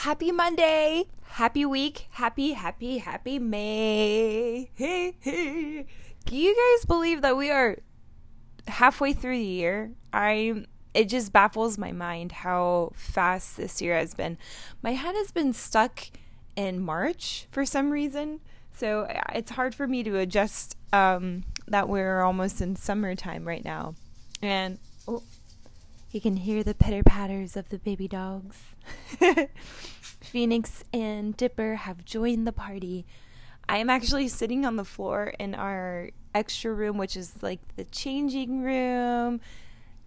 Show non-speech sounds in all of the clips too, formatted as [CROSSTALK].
Happy Monday. Happy week. Happy, happy, happy May. Hey, hey. Can you guys believe that we are halfway through the year? I it just baffles my mind how fast this year has been. My head has been stuck in March for some reason. So it's hard for me to adjust um, that we're almost in summertime right now. And you can hear the pitter patters of the baby dogs. [LAUGHS] Phoenix and Dipper have joined the party. I am actually sitting on the floor in our extra room, which is like the changing room,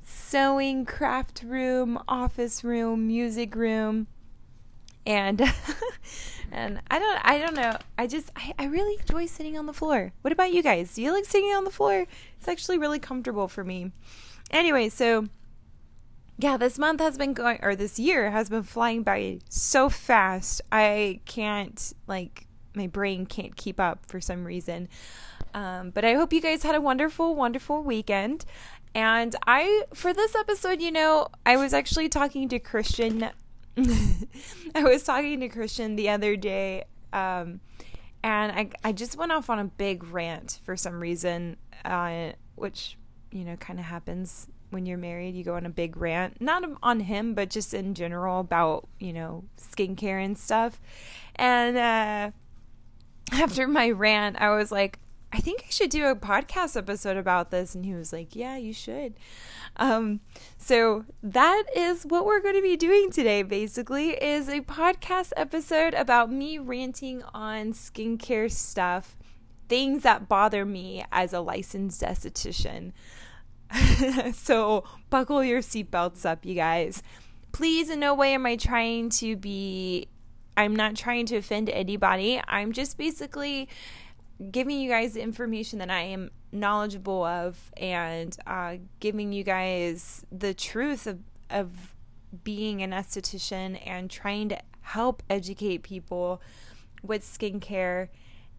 sewing craft room, office room, music room. And [LAUGHS] and I don't I don't know. I just I, I really enjoy sitting on the floor. What about you guys? Do you like sitting on the floor? It's actually really comfortable for me. Anyway, so yeah, this month has been going, or this year has been flying by so fast. I can't, like, my brain can't keep up for some reason. Um, but I hope you guys had a wonderful, wonderful weekend. And I, for this episode, you know, I was actually talking to Christian. [LAUGHS] I was talking to Christian the other day. Um, and I, I just went off on a big rant for some reason, uh, which, you know, kind of happens when you're married, you go on a big rant, not on him, but just in general about, you know, skincare and stuff. And uh, [LAUGHS] after my rant, I was like, I think I should do a podcast episode about this. And he was like, Yeah, you should. Um, so that is what we're going to be doing today, basically, is a podcast episode about me ranting on skincare stuff, things that bother me as a licensed esthetician. [LAUGHS] so buckle your seatbelts up, you guys. Please, in no way am I trying to be, I'm not trying to offend anybody. I'm just basically giving you guys the information that I am knowledgeable of and uh, giving you guys the truth of, of being an esthetician and trying to help educate people with skincare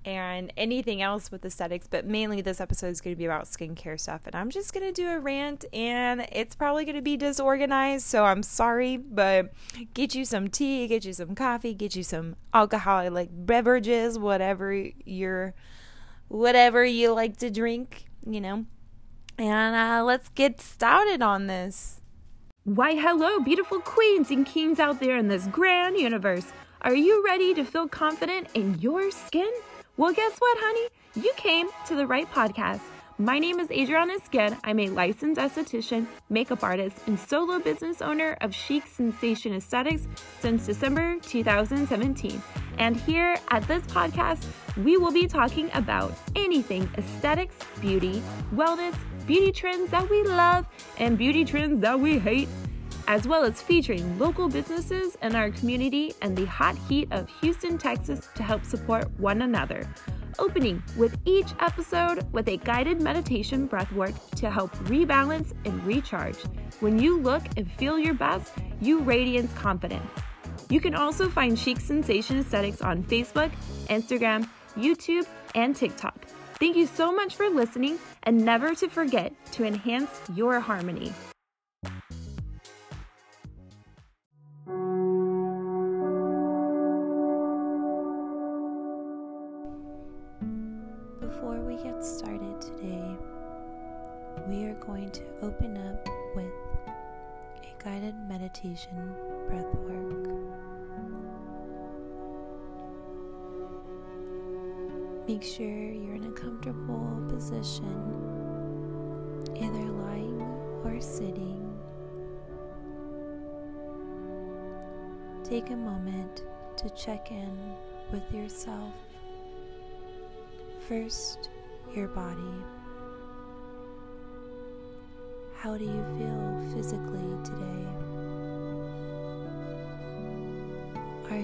and anything else with aesthetics, but mainly this episode is going to be about skincare stuff. And I'm just going to do a rant, and it's probably going to be disorganized, so I'm sorry, but get you some tea, get you some coffee, get you some alcoholic like beverages, whatever you're, whatever you like to drink, you know. And uh, let's get started on this. Why, hello, beautiful queens and kings out there in this grand universe. Are you ready to feel confident in your skin? Well, guess what, honey? You came to the right podcast. My name is Adriana Sked. I'm a licensed esthetician, makeup artist, and solo business owner of Chic Sensation Aesthetics since December 2017. And here at this podcast, we will be talking about anything aesthetics, beauty, wellness, beauty trends that we love, and beauty trends that we hate as well as featuring local businesses in our community and the hot heat of Houston, Texas to help support one another. Opening with each episode with a guided meditation breathwork to help rebalance and recharge. When you look and feel your best, you radiance confidence. You can also find Chic Sensation Aesthetics on Facebook, Instagram, YouTube, and TikTok. Thank you so much for listening, and never to forget to enhance your harmony.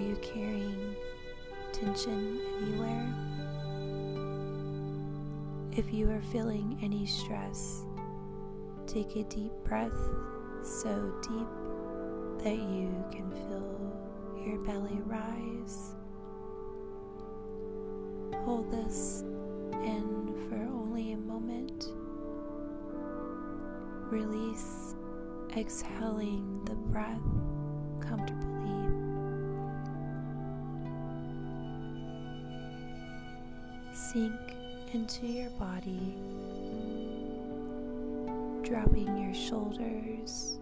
You carrying tension anywhere? If you are feeling any stress, take a deep breath so deep that you can feel your belly rise. Hold this in for only a moment. Release, exhaling the breath comfortably Sink into your body, dropping your shoulders,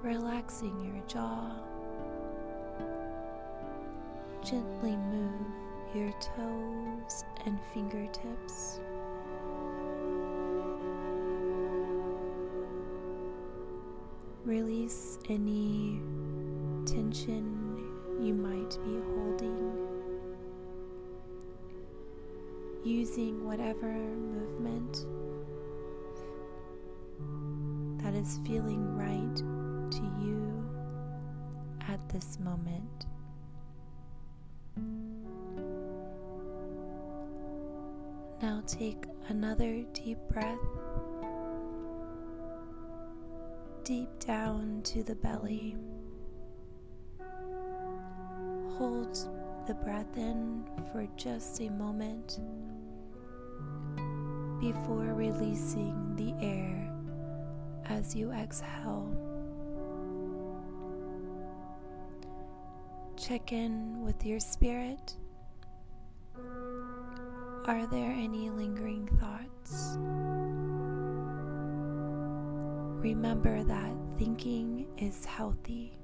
relaxing your jaw. Gently move your toes and fingertips. Release any tension you might be holding. Using whatever movement that is feeling right to you at this moment. Now take another deep breath deep down to the belly. Hold the breath in for just a moment before releasing the air as you exhale. Check in with your spirit. Are there any lingering thoughts? Remember that thinking is healthy.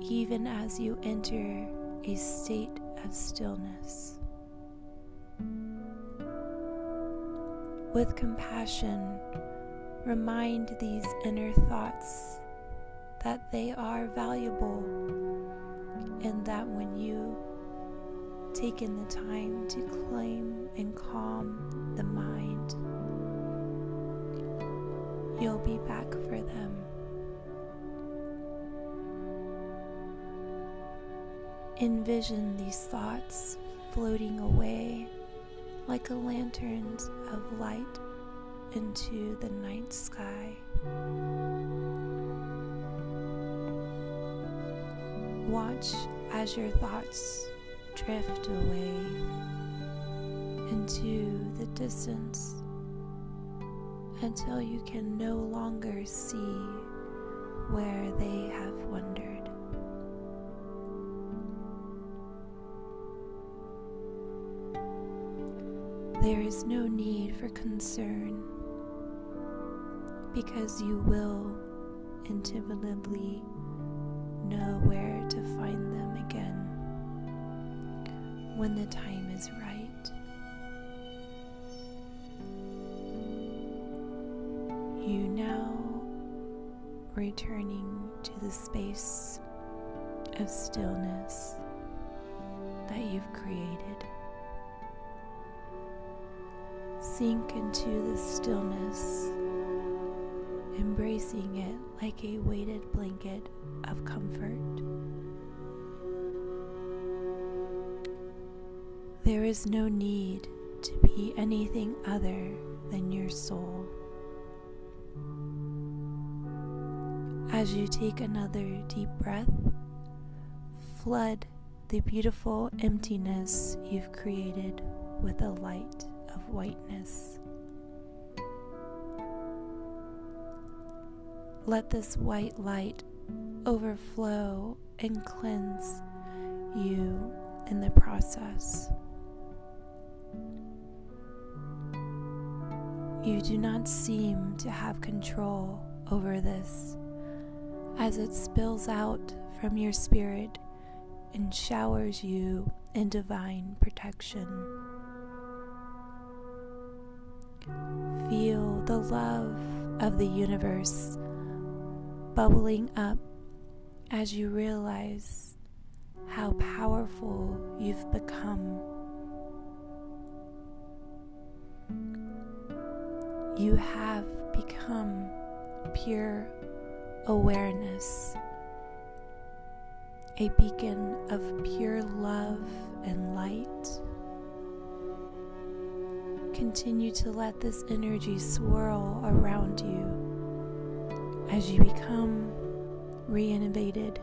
Even as you enter a state of stillness. With compassion, remind these inner thoughts that they are valuable and that when you take in the time to claim and calm the mind, you'll be back for them. Envision these thoughts floating away like a lantern of light into the night sky. Watch as your thoughts drift away into the distance until you can no longer see where they have wandered. There is no need for concern because you will intuitively know where to find them again when the time is right. You now returning to the space of stillness that you've created. Sink into the stillness, embracing it like a weighted blanket of comfort. There is no need to be anything other than your soul. As you take another deep breath, flood the beautiful emptiness you've created with a light whiteness. Let this white light overflow and cleanse you in the process. You do not seem to have control over this as it spills out from your spirit and showers you in divine protection. Feel the love of the universe bubbling up as you realize how powerful you've become. You have become pure awareness, a beacon of pure love and light. Continue to let this energy swirl around you as you become reinnovated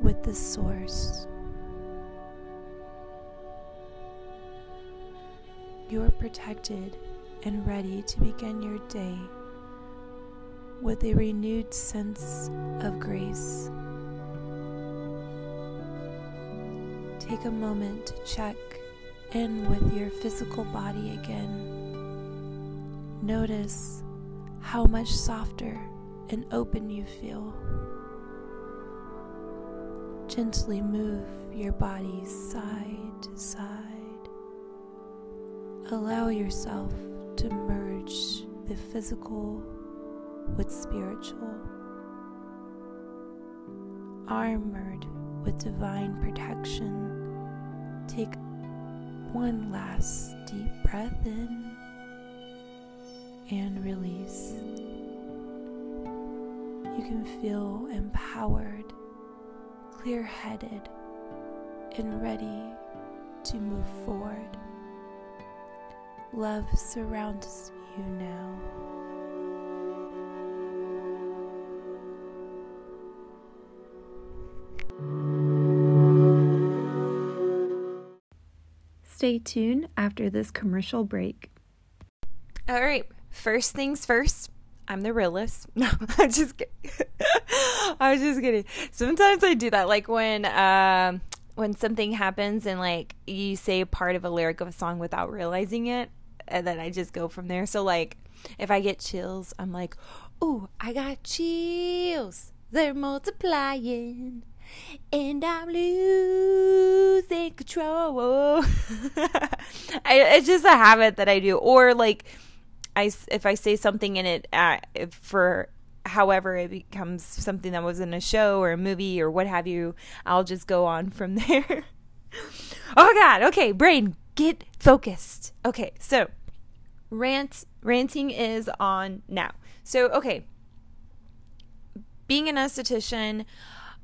with the source. You're protected and ready to begin your day with a renewed sense of grace. take a moment to check in with your physical body again. Notice how much softer and open you feel. Gently move your body side to side. Allow yourself to merge the physical with spiritual. Armored with divine protection, take one last deep breath in and release. You can feel empowered, clear headed, and ready to move forward. Love surrounds you now. Stay tuned after this commercial break. All right, first things first. I'm the realist. [LAUGHS] No, I'm just kidding. [LAUGHS] I was just kidding. Sometimes I do that, like when um, when something happens and like you say part of a lyric of a song without realizing it, and then I just go from there. So like, if I get chills, I'm like, "Ooh, I got chills. They're multiplying." And I'm losing control. [LAUGHS] I, it's just a habit that I do, or like I if I say something in it uh, for however it becomes something that was in a show or a movie or what have you, I'll just go on from [LAUGHS] there. oh God! Okay, brain, get focused. Okay, so rant ranting is on now. So okay, being an esthetician.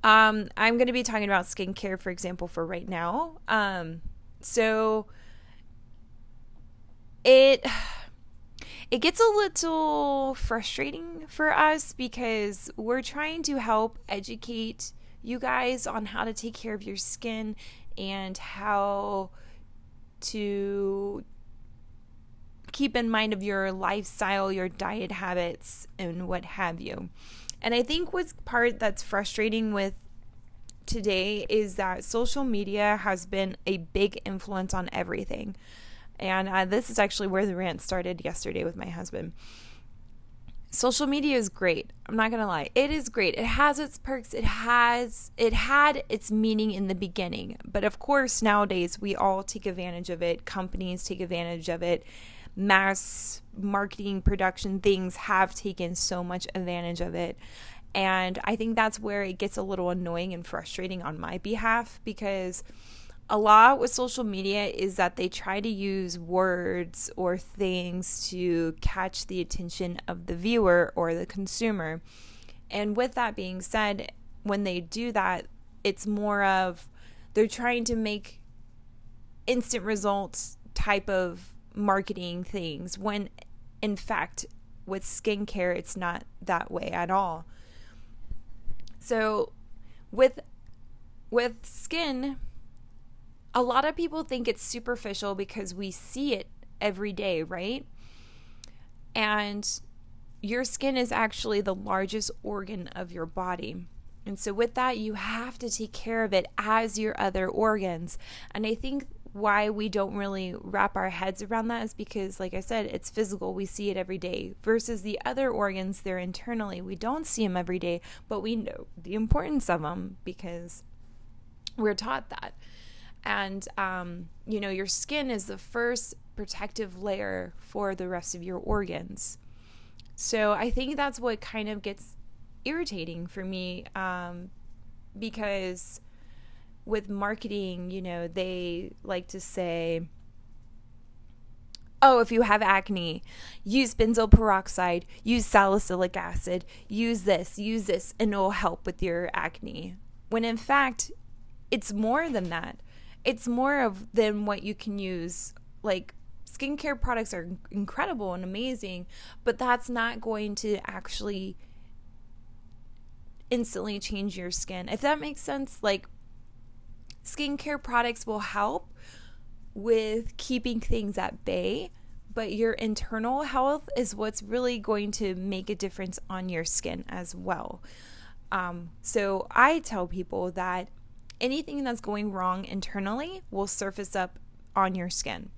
Um, I'm going to be talking about skincare, for example, for right now. Um, so it [SIGHS] it gets a little frustrating for us because we're trying to help educate you guys on how to take care of your skin and how to keep in mind of your lifestyle, your diet habits, and what have you. And I think what's part that's frustrating with today is that social media has been a big influence on everything. And uh, this is actually where the rant started yesterday with my husband. Social media is great. I'm not going to lie. It is great. It has its perks. It has it had its meaning in the beginning. But of course, nowadays we all take advantage of it. Companies take advantage of it mass marketing production things have taken so much advantage of it. And I think that's where it gets a little annoying and frustrating on my behalf because a lot with social media is that they try to use words or things to catch the attention of the viewer or the consumer. And with that being said, when they do that, it's more of they're trying to make instant results type of marketing things when in fact with skincare it's not that way at all. So with with skin a lot of people think it's superficial because we see it every day, right? And your skin is actually the largest organ of your body. And so, with that, you have to take care of it as your other organs. And I think why we don't really wrap our heads around that is because like i said it's physical. We see it every day versus the other organs they're internally. We don't see them every day but we know the importance of them because we're taught that. And um, you know your skin is the first protective layer for the rest of your organs. So i think that's what kind of gets irritating for me um, because with marketing, you know, they like to say, oh, if you have acne, use benzoyl peroxide, use salicylic acid, use this, use this, and it'll help with your acne. When in fact, it's more than that. It's more of than what you can use. Like skincare products are incredible and amazing, but that's not going to actually instantly change your skin. If that makes sense, like skincare products will help with keeping things at bay, but your internal health is what's really going to make a difference on your skin as well. Um, so I tell people that anything that's going wrong internally will surface up on your skin.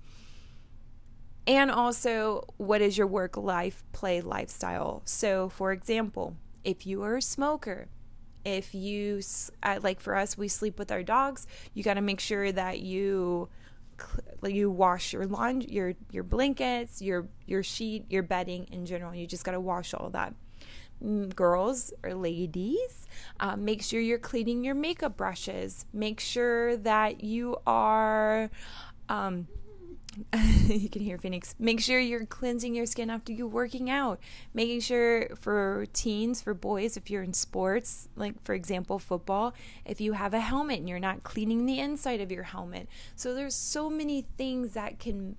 And also, what is your work life play lifestyle? So, for example, if you are a smoker, if you like for us we sleep with our dogs you got to make sure that you you wash your laundry your your blankets your your sheet your bedding in general. You just got to wash all that. Mm, girls or ladies uh, make sure you're cleaning your makeup brushes. Make sure that you are um, [LAUGHS] you can hear Phoenix. Make sure you're cleansing your skin after you're working out. Making sure for teens, for boys, if you're in sports, like for example, football, if you have a helmet and you're not cleaning the inside of your helmet. So there's so many things that can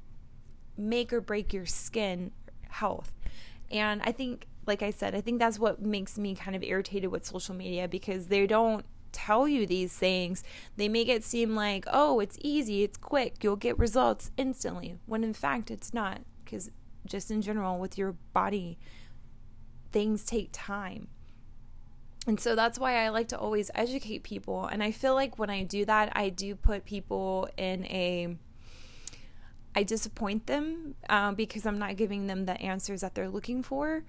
make or break your skin health. And I think, like I said, I think that's what makes me kind of irritated with social media because they don't tell you these things, they make it seem like, oh, it's easy, it's quick, you'll get results instantly, when in fact it's not. Because just in general, with your body, things take time. And so that's why I like to always educate people. And I feel like when I do that, I do put people in a. I disappoint them uh, because I'm not giving them the answers that they're looking for,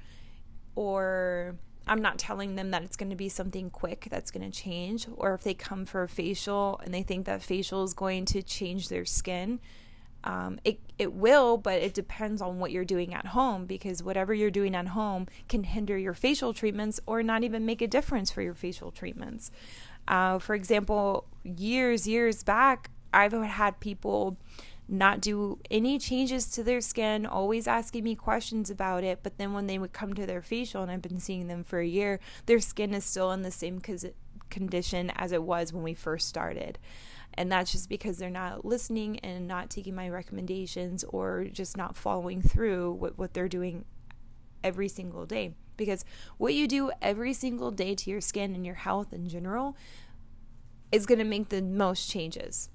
or I'm not telling them that it's going to be something quick that's going to change, or if they come for a facial and they think that facial is going to change their skin, um, it it will, but it depends on what you're doing at home because whatever you're doing at home can hinder your facial treatments or not even make a difference for your facial treatments. Uh, for example, years years back, I've had people not do any changes to their skin, always asking me questions about it. But then when they would come to their facial, and I've been seeing them for a year, their skin is still in the same condition as it was when we first started. And that's just because they're not listening and not taking my recommendations or just not following through with what they're doing every single day. Because what you do every single day to your skin and your health in general is going to make the most changes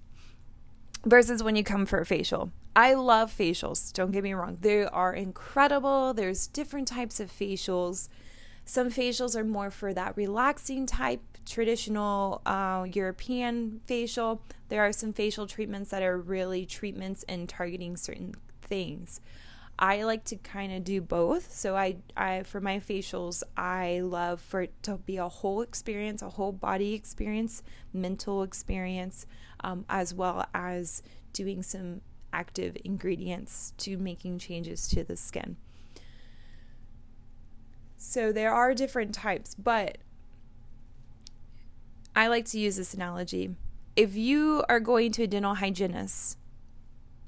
versus when you come for a facial. I love facials, don't get me wrong. They are incredible. There's different types of facials. Some facials are more for that relaxing type, traditional uh, European facial. There are some facial treatments that are really treatments and targeting certain things. I like to kind of do both. So I, I for my facials, I love for it to be a whole experience, a whole body experience, mental experience, um, as well as doing some active ingredients to making changes to the skin. So there are different types, but I like to use this analogy. If you are going to a dental hygienist,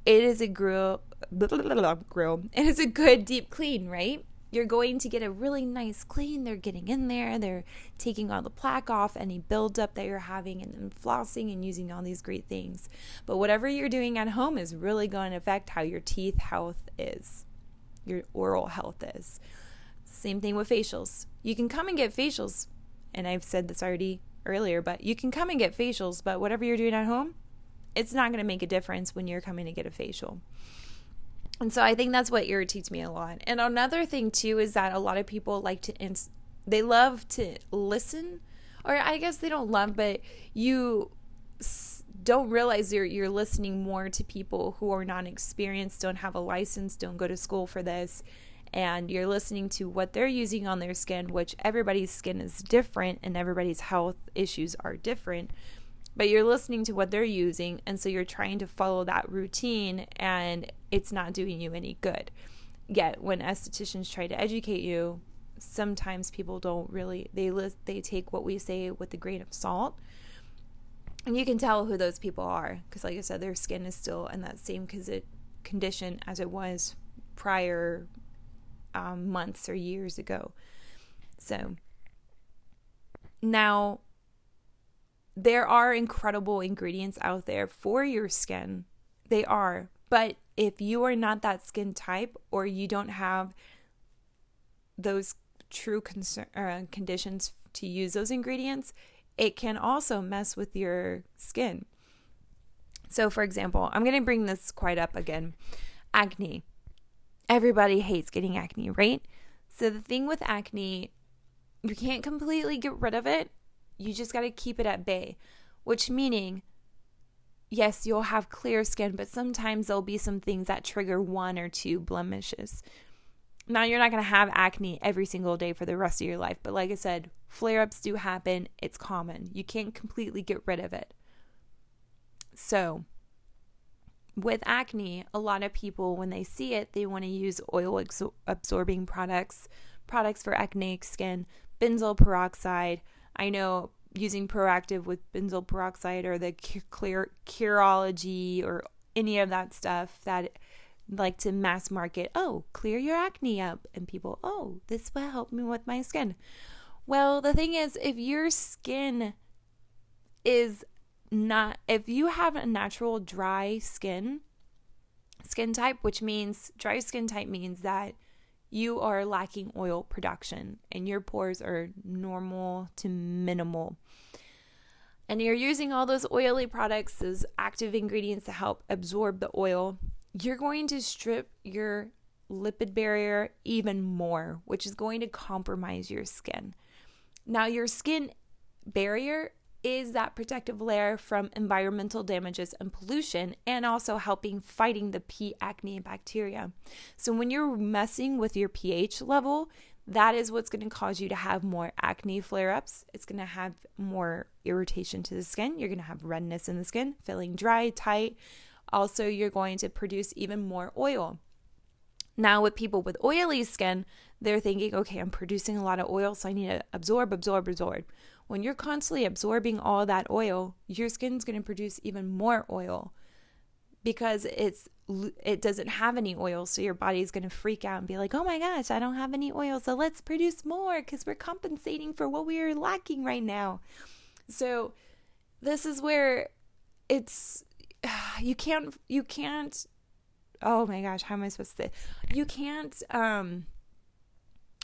it is a grill, [LAUGHS] grill. It is a good deep clean, right? You're going to get a really nice clean. They're getting in there, they're taking all the plaque off, any buildup that you're having, and then flossing and using all these great things. But whatever you're doing at home is really going to affect how your teeth health is, your oral health is. Same thing with facials. You can come and get facials, and I've said this already earlier, but you can come and get facials, but whatever you're doing at home, it's not going to make a difference when you're coming to get a facial. And so I think that's what irritates me a lot. And another thing too is that a lot of people like to ins- they love to listen or I guess they don't love but you s- don't realize you're you're listening more to people who are non experienced, don't have a license, don't go to school for this and you're listening to what they're using on their skin, which everybody's skin is different and everybody's health issues are different but you're listening to what they're using and so you're trying to follow that routine and it's not doing you any good yet when estheticians try to educate you sometimes people don't really they they take what we say with a grain of salt and you can tell who those people are because like i said their skin is still in that same condition as it was prior um, months or years ago so now there are incredible ingredients out there for your skin. They are. But if you are not that skin type or you don't have those true concern, uh, conditions to use those ingredients, it can also mess with your skin. So, for example, I'm going to bring this quite up again acne. Everybody hates getting acne, right? So, the thing with acne, you can't completely get rid of it you just got to keep it at bay. which meaning yes, you'll have clear skin, but sometimes there'll be some things that trigger one or two blemishes. Now, you're not going to have acne every single day for the rest of your life, but like I said, flare ups do happen. It's common. You can't completely get rid of it. So, with acne, a lot of people, when they see it, they want to use oil absorbing products, products for acneic skin, benzoyl peroxide. I know using Proactiv with benzoyl peroxide or the clear Curology or any of that stuff that like to mass market, oh, clear your acne up. And people, oh, this will help me with my skin. Well, the thing is, if your skin is not, if you have a natural dry skin, skin type, which means dry skin type means that you are lacking oil production and your pores are normal to minimal. And you're using all those oily products, those active ingredients to help absorb the oil, you're going to strip your lipid barrier even more, which is going to compromise your skin. Now, your skin barrier is that protective layer from environmental damages and pollution and also helping fighting the P acne bacteria. So when you're messing with your pH level, that is what's going to cause you to have more acne flare ups. It's going to have more irritation to the skin. You're going to have redness in the skin, feeling dry, tight. Also, you're going to produce even more oil. Now, with people with oily skin, they're thinking, okay, I'm producing a lot of oil, so I need to absorb, absorb, absorb. When you're constantly absorbing all that oil, your skin's going to produce even more oil because it's it doesn't have any oil so your body's going to freak out and be like oh my gosh i don't have any oil so let's produce more because we're compensating for what we are lacking right now. So this is where it's [SIGHS] you can't you can't oh my gosh how am i supposed to say? You can't um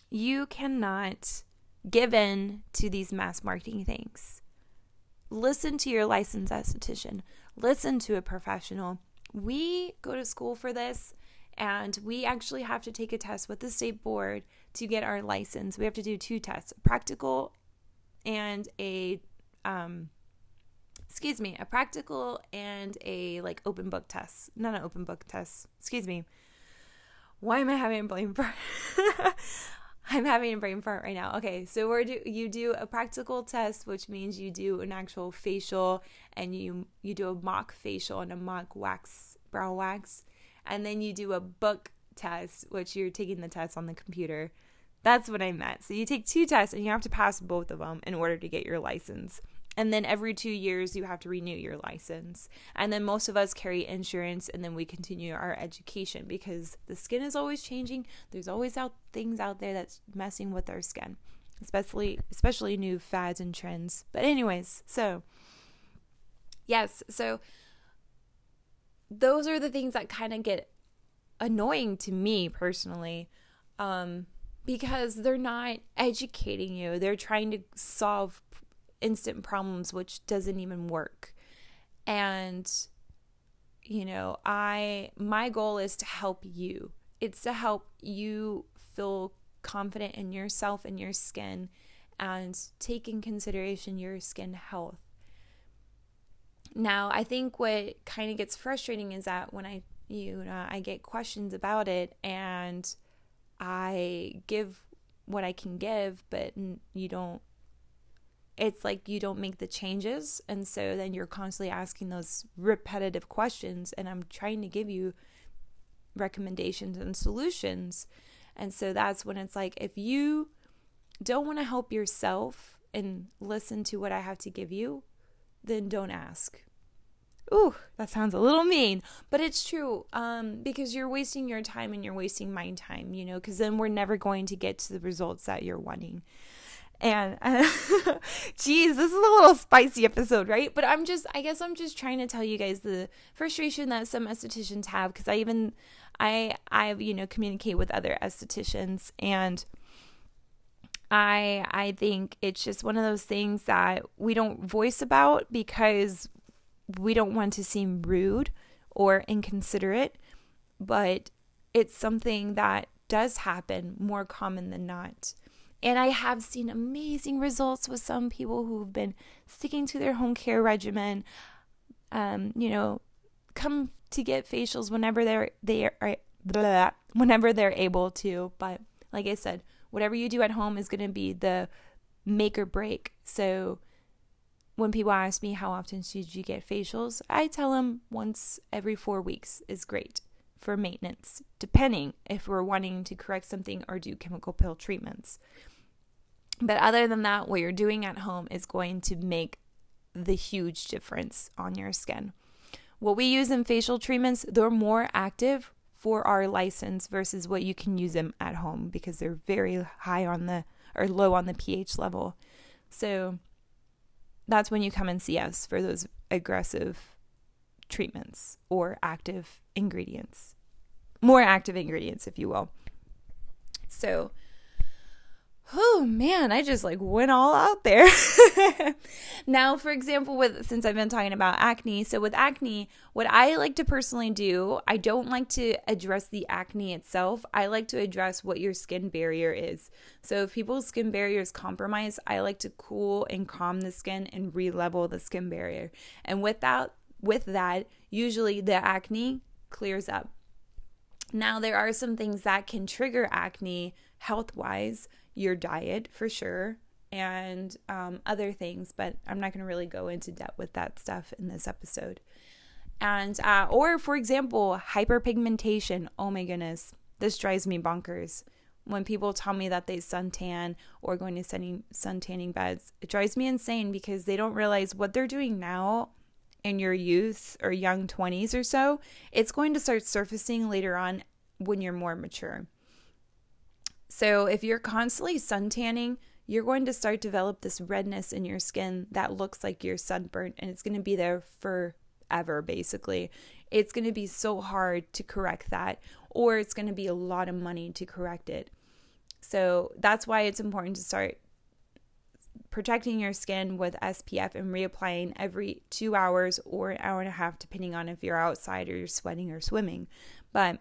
you cannot give in to these mass marketing things. Listen to your licensed esthetician, listen to a professional. We go to school for this and we actually have to take a test with the state board to get our license. We have to do two tests, a practical and a um excuse me, a practical and a like open book test. Not an open book test. Excuse me. Why am I having a brain? [LAUGHS] I'm having a brain fart right now. Okay, so we're do you do a practical test, which means you do an actual facial and you you do a mock facial and a mock wax brow wax, and then you do a book test, which you're taking the test on the computer. That's what I meant. So you take two tests and you have to pass both of them in order to get your license. And then every two years, you have to renew your license. And then most of us carry insurance and then we continue our education because the skin is always changing. There's always out things out there that's messing with our skin, especially especially new fads and trends. But anyways, so yes, so those are the things that kind of get annoying to me personally. Um, because they're not educating you. They're trying to solve instant problems which doesn't even work. And you know i my goal is to help you. It's to help you feel confident in yourself and your skin and take in consideration your skin health. Now i think what kind of gets frustrating is that when i you know i get questions about it and i give what i can give but you don't it's like you don't make the changes. And so then you're constantly asking those repetitive questions. And I'm trying to give you recommendations and solutions. And so that's when it's like, if you don't want to help yourself and listen to what I have to give you, then don't ask. Ooh, that sounds a little mean, but it's true. Um, because you're wasting your time and you're wasting my time, you know, because then we're never going to get to the results that you're wanting. And uh, [LAUGHS] geez, this is a little spicy episode, right? But I'm just, I guess I'm just trying to tell you guys the frustration that some estheticians have because I even, I, I, you know, communicate with other estheticians and I, I think it's just one of those things that we don't voice about because we don't want to seem rude or inconsiderate, but it's something that does happen more common than not. And I have seen amazing results with some people who've been sticking to their home care regimen. Um, you know, come to get facials whenever they're they are blah, whenever they're able to. But like I said, whatever you do at home is going to be the make or break. So when people ask me how often should you get facials, I tell them once every four weeks is great for maintenance, depending if we're wanting to correct something or do chemical peel treatments. But other than that, what you're doing at home is going to make the huge difference on your skin. What we use in facial treatments, they're more active for our license versus what you can use them at home because they're very high on the or low on the pH level. So that's when you come and see us for those aggressive treatments or active ingredients. More active ingredients, if you will. So, oh man, I just like went all out there. [LAUGHS] now, for example, with since I've been talking about acne, so with acne, what I like to personally do, I don't like to address the acne itself. I like to address what your skin barrier is. So if people's skin barrier is compromised, I like to cool and calm the skin and re-level the skin barrier. And without with that, usually the acne clears up. Now, there are some things that can trigger acne health wise your diet for sure, and um, other things, but I'm not going to really go into depth with that stuff in this episode. And, uh, or for example, hyperpigmentation. Oh my goodness, this drives me bonkers. When people tell me that they suntan or going to sun tanning beds, it drives me insane because they don't realize what they're doing now in your youth or young 20s or so, it's going to start surfacing later on when you're more mature. So if you're constantly sun tanning, you're going to start develop this redness in your skin that looks like you're sunburnt and it's going to be there forever basically. It's going to be so hard to correct that or it's going to be a lot of money to correct it. So that's why it's important to start protecting your skin with SPF and reapplying every two hours or an hour and a half, depending on if you're outside or you're sweating or swimming. But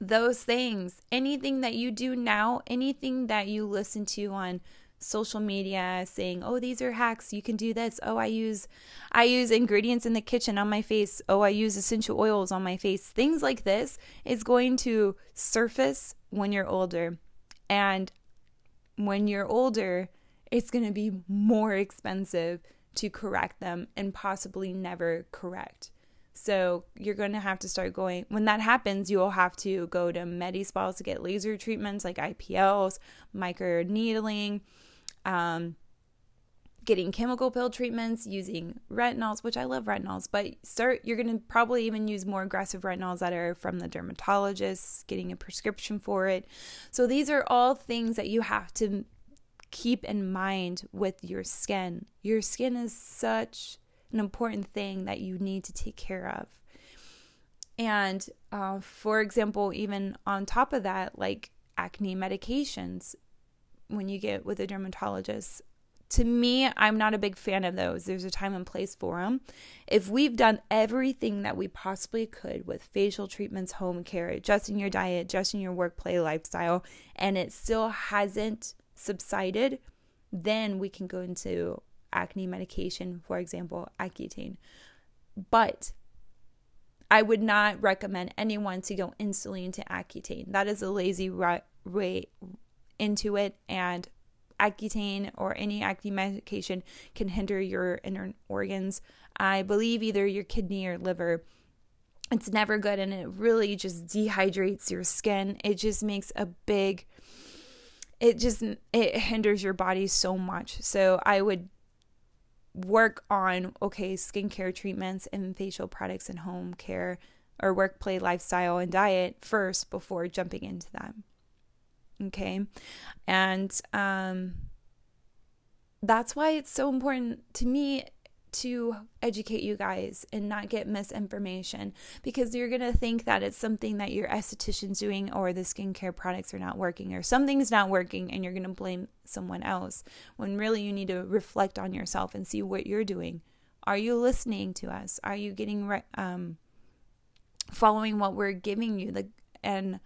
those things, anything that you do now, anything that you listen to on social media saying, "Oh, these are hacks, you can do this." "Oh, I use I use ingredients in the kitchen on my face." "Oh, I use essential oils on my face." Things like this is going to surface when you're older. And when you're older, it's going to be more expensive to correct them and possibly never correct. So you're going to have to start going. When that happens, you will have to go to med spas to get laser treatments like IPLs, micro needling, um, getting chemical peel treatments, using retinols, which I love retinols, but start. You're going to probably even use more aggressive retinols that are from the dermatologist, getting a prescription for it. So these are all things that you have to keep in mind with your skin. Your skin is such an important thing that you need to take care of. And uh, for example, even on top of that, like acne medications, when you get with a dermatologist, to me, I'm not a big fan of those. There's a time and place for them. If we've done everything that we possibly could with facial treatments, home care, adjusting your diet, adjusting your work play lifestyle, and it still hasn't subsided, then we can go into acne medication, for example, Accutane. But I would not recommend anyone to go instantly into Accutane. That is a lazy way into it, and Accutane or any acne medication can hinder your inner organs. I believe either your kidney or liver. It's never good and it really just dehydrates your skin. It just makes a big it just it hinders your body so much. So I would work on okay, skincare treatments and facial products and home care or work play lifestyle and diet first before jumping into them. Okay? And um that's why it's so important to me to educate you guys and not get misinformation because you're going to think that it's something that your esthetician's doing or the skincare products are not working or something's not working and you're going to blame someone else when really you need to reflect on yourself and see what you're doing. Are you listening to us? Are you getting um following what we're giving you the and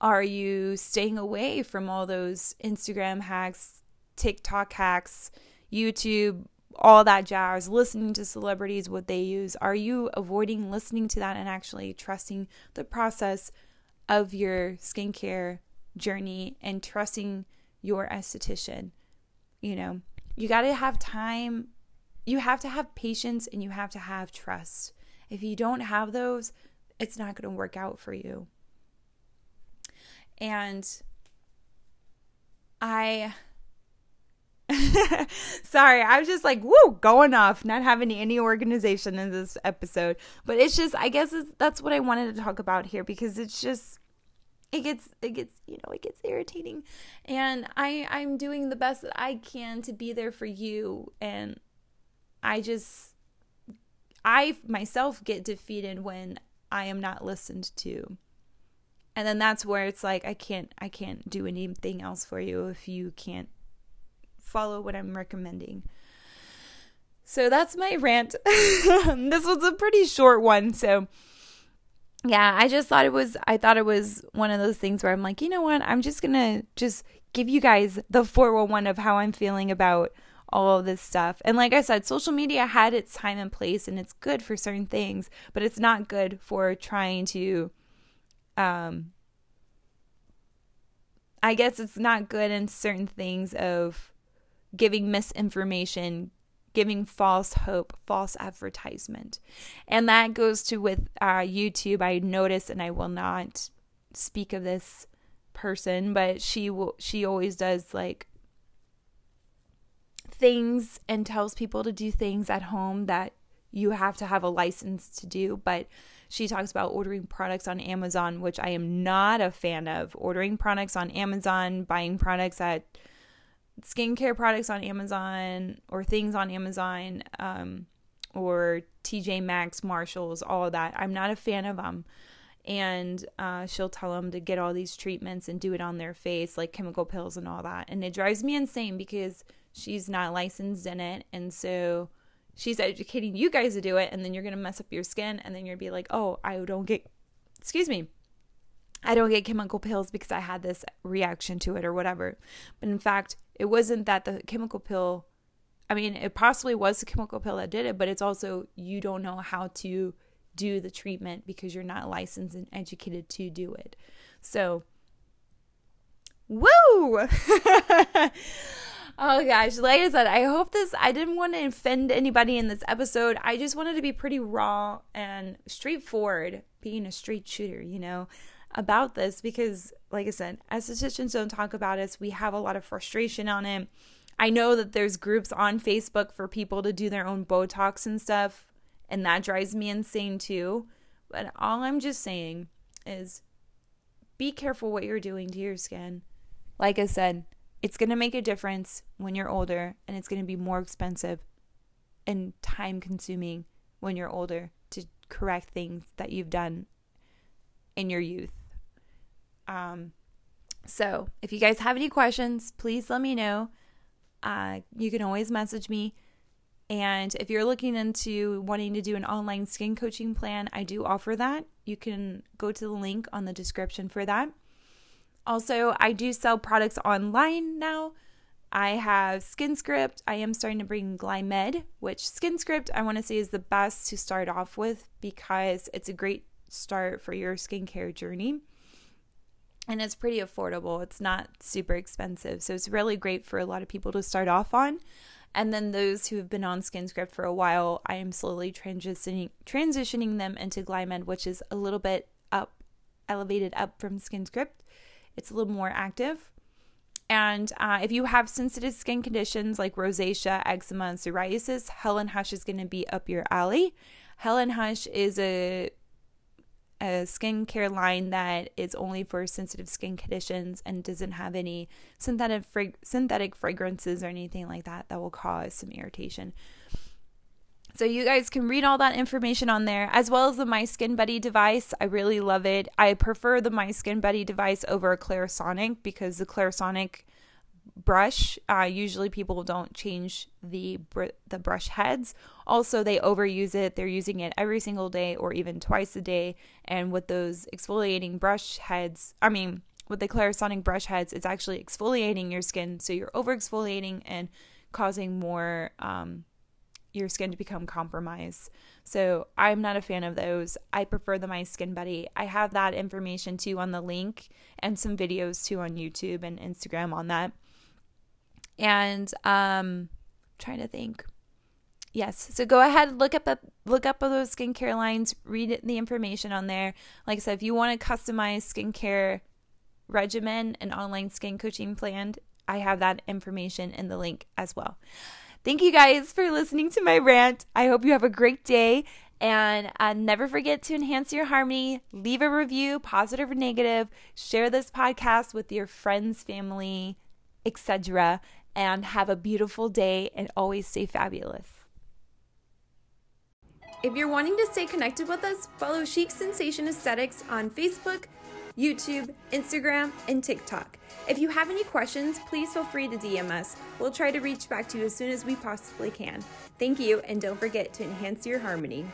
Are you staying away from all those Instagram hacks, TikTok hacks, YouTube, all that jazz, listening to celebrities, what they use? Are you avoiding listening to that and actually trusting the process of your skincare journey and trusting your esthetician? You know, you got to have time, you have to have patience, and you have to have trust. If you don't have those, it's not going to work out for you. And I [LAUGHS] Sorry, I was just like, woo, going off, not having any organization in this episode. But it's just, I guess that's what I wanted to talk about here because it's just, it gets, it gets, you know, it gets irritating. And I, I'm doing the best that I can to be there for you. And I just, I myself get defeated when I am not listened to. And then that's where it's like I can't I can't do anything else for you if you can't follow what I'm recommending. So that's my rant. [LAUGHS] this was a pretty short one, so yeah, I just thought it was I thought it was one of those things where I'm like, you know what? I'm just going to just give you guys the 411 of how I'm feeling about all of this stuff. And like I said, social media had its time and place and it's good for certain things, but it's not good for trying to um I guess it's not good in certain things of giving misinformation, giving false hope, false advertisement. And that goes to with uh, YouTube. I notice, and I will not speak of this person, but she will. She always does like things and tells people to do things at home that you have to have a license to do. But she talks about ordering products on Amazon, which I am not a fan of. Ordering products on Amazon, buying products at skincare products on Amazon or things on Amazon um, or TJ Maxx, Marshalls, all of that. I'm not a fan of them. And uh, she'll tell them to get all these treatments and do it on their face, like chemical peels and all that. And it drives me insane because she's not licensed in it. And so she's educating you guys to do it. And then you're going to mess up your skin. And then you'll be like, oh, I don't get, excuse me, I don't get chemical peels because I had this reaction to it or whatever. But in fact, it wasn't that the chemical peel, I mean, it possibly was the chemical peel that did it, but it's also you don't know how to do the treatment because you're not licensed and educated to do it. So, woo! [LAUGHS] Oh gosh, like I said, I hope this, I didn't want to offend anybody in this episode. I just wanted to be pretty raw and straightforward, being a straight shooter, you know, about this because, like I said, estheticians don't talk about it. We have a lot of frustration on it. I know that there's groups on Facebook for people to do their own Botox and stuff, and that drives me insane too. But all I'm just saying is be careful what you're doing to your skin. Like I said, it's going to make a difference when you're older, and it's going to be more expensive and time consuming when you're older to correct things that you've done in your youth. Um, so if you guys have any questions, please let me know. Uh, you can always message me. And if you're looking into wanting to do an online skin coaching plan, I do offer that. You can go to the link on the description for that. Also, I do sell products online now. I have SkinScript. I am starting to bring Glymed, which SkinScript I want to say is the best to start off with because it's a great start for your skincare journey. And it's pretty affordable. It's not super expensive. So it's really great for a lot of people to start off on. And then those who have been on SkinScript for a while, I am slowly transitioning transitioning them into Glymed, which is a little bit up elevated up from SkinScript. It's a little more active. And uh, if you have sensitive skin conditions like rosacea, eczema, and psoriasis, Hale & Hush is going to be up your alley. Hale & Hush is a a skincare line that is only for sensitive skin conditions and doesn't have any synthetic frag- synthetic fragrances or anything like that that will cause some irritation. So you guys can read all that information on there, as well as the My Skin Buddy device. I really love it. I prefer the My Skin Buddy device over a Clarisonic because the Clarisonic brush. Uh, usually people don't change the br- the brush heads. Also, they overuse it. They're using it every single day or even twice a day. And with those exfoliating brush heads, I mean, with the Clarisonic brush heads, it's actually exfoliating your skin. So you're over exfoliating and causing more um, your skin to become compromised. So I'm not a fan of those. I prefer the My Skin Buddy. I have that information too on the link and some videos too on YouTube and Instagram on that. And um trying to think. Yes. So go ahead, look up look up those skincare lines, read the information on there. Like I said, if you want a customized skincare regimen and online skin coaching plan, I have that information in the link as well. Thank you guys for listening to my rant. I hope you have a great day. And uh, never forget to enhance your harmony. Leave a review, positive or negative. Share this podcast with your friends, family, etc. And have a beautiful day and always stay fabulous. If you're wanting to stay connected with us, follow Chic Sensation Aesthetics on Facebook, YouTube, Instagram, and TikTok. If you have any questions, please feel free to DM us. We'll try to reach back to you as soon as we possibly can. Thank you, and don't forget to enhance your harmony.